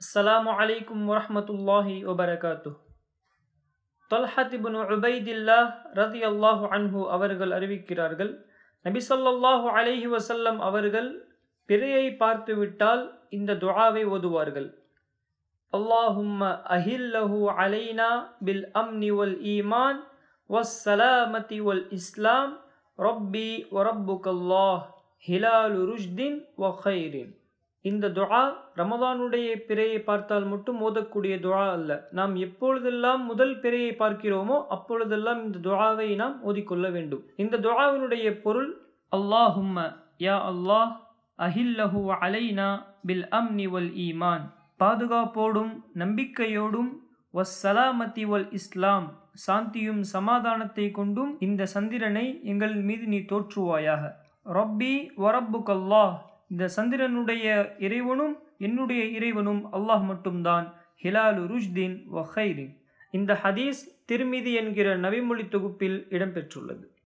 அஸ்ஸலாமு அலைக்கும் வரஹ்மத்துல்லாஹி வபரகாத்து தொல்ஹத் இப்னு உபைதில்லா ரதி அல்லாஹு அன்ஹு அவர்கள் அறிவிக்கிறார்கள் நபி சொல்லாஹு அலைஹி வசல்லம் அவர்கள் பிறையை பார்த்துவிட்டால் இந்த துஆவை ஓதுவார்கள். அல்லாஹும்ம அஹில்லஹு அலைனா பில் அம்னி வல் ஈமான் வஸ்ஸலாமதி வல் இஸ்லாம் ரப்பி வரப்புக்கல்லாஹ் ஹிலாலு ருஷ்தின் வ இந்த துஆ ரமதானுடைய பிறையை பார்த்தால் மட்டும் ஓதக்கூடிய துஆ அல்ல. நாம் எப்பொழுதெல்லாம் முதல் பிறையை பார்க்கிறோமோ அப்பொழுதெல்லாம் இந்த துஆவை நாம் ஓதிக்கொள்ள வேண்டும். இந்த துஆவினுடைய பொருள் அல்லாஹும்ம யா அல்லாஹ் அஹில்லஹு அலைனா பில் அம்னி வல் ஈமான். பாதுகாப்போடும் நம்பிக்கையோடும் வஸ்ஸலாமத்தி வல் இஸ்லாம் சாந்தியும் சமாதானத்தை கொண்டும் இந்த சந்திரனை எங்கள் மீது நீ தோற்றுவாயாக. ரப்பி வரப்புக்கல்லாஹ் இந்த சந்திரனுடைய இறைவனும் என்னுடைய இறைவனும் அல்லாஹ் மட்டும்தான். ஹிலாலு ருஷ்தீன் வஹைரின் இந்த ஹதீஸ் திருமிதி என்கிற நவிமொழி தொகுப்பில் இடம்பெற்றுள்ளது.